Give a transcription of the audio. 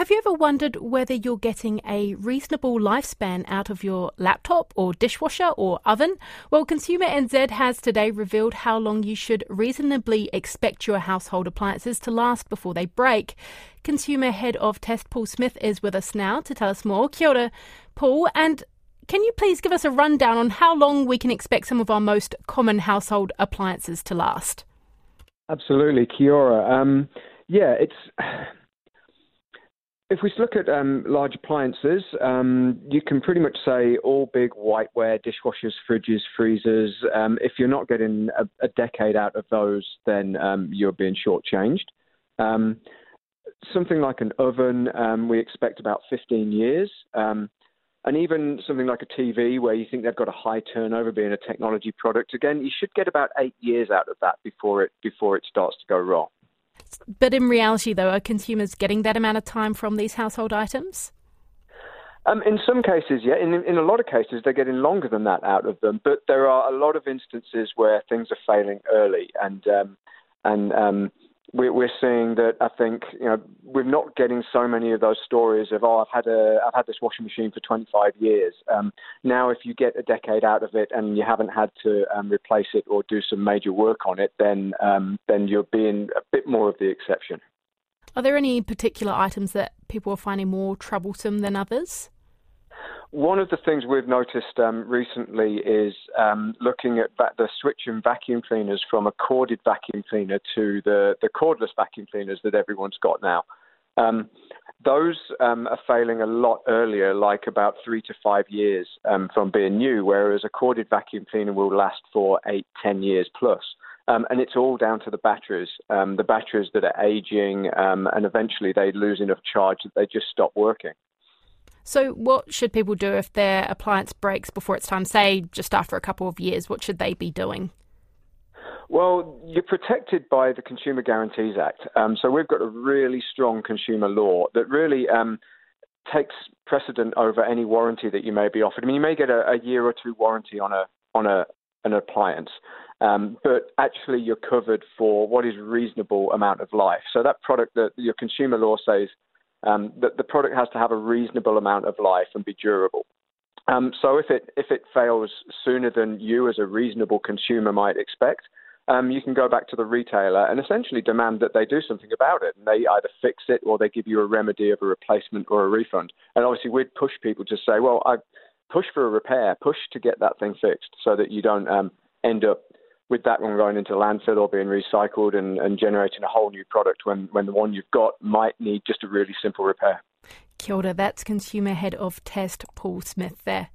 have you ever wondered whether you're getting a reasonable lifespan out of your laptop or dishwasher or oven? Well, Consumer NZ has today revealed how long you should reasonably expect your household appliances to last before they break. Consumer Head of Test Paul Smith is with us now to tell us more. Kia ora, Paul, and can you please give us a rundown on how long we can expect some of our most common household appliances to last? Absolutely, Kia. Um, yeah, it's if we look at um, large appliances, um, you can pretty much say all big whiteware, dishwashers, fridges, freezers. Um, if you're not getting a, a, decade out of those, then um, you're being shortchanged. Um, something like an oven, um, we expect about 15 years. and even something like a TV, where you think they've got a high turnover, being a technology product, again, you should get about eight years out of that before it before it starts to go wrong. But in reality, though, are consumers getting that amount of time from these household items? Um, in some cases, yeah. In, in a lot of cases, they're getting longer than that out of them. But there are a lot of instances where things are failing early, and um, and um, we're, seeing that I think you know we're not getting so many of those stories of oh I've had a I've had this washing machine for 25 years. Um, now if you get a decade out of it and you haven't had to um, replace it or do some major work on it, then um, then you're being a bit more of the exception. Are there any particular items that people are finding more troublesome than others? One of the things we've noticed um, recently is um, looking at va- the switch in vacuum cleaners from a corded vacuum cleaner to the, the cordless vacuum cleaners that everyone's got now. Um, those um, are failing a lot earlier, like about three to five years um, from being new, whereas a corded vacuum cleaner will last for eight, ten years plus. Um, and it's all down to the batteries, um, the batteries that are aging, um, and eventually they lose enough charge that they just stop working. So, what should people do if their appliance breaks before it's time, say just after a couple of years? What should they be doing? Well, you're protected by the Consumer Guarantees Act. Um, so, we've got a really strong consumer law that really um, takes precedent over any warranty that you may be offered. I mean, you may get a, a year or two warranty on a on a an appliance, um, but actually you're covered for what is a reasonable amount of life. So that product that your consumer law says um, that the product has to have a reasonable amount of life and be durable. Um, so if it if it fails sooner than you as a reasonable consumer might expect, um, you can go back to the retailer and essentially demand that they do something about it. And they either fix it or they give you a remedy of a replacement or a refund. And obviously, we'd push people to say, well, I push for a repair, push to get that thing fixed, so that you don't um, end up with that one going into landfill or being recycled and, and generating a whole new product when, when the one you've got might need just a really simple repair. Kia ora, that's Consumer Head of Test Paul Smith there.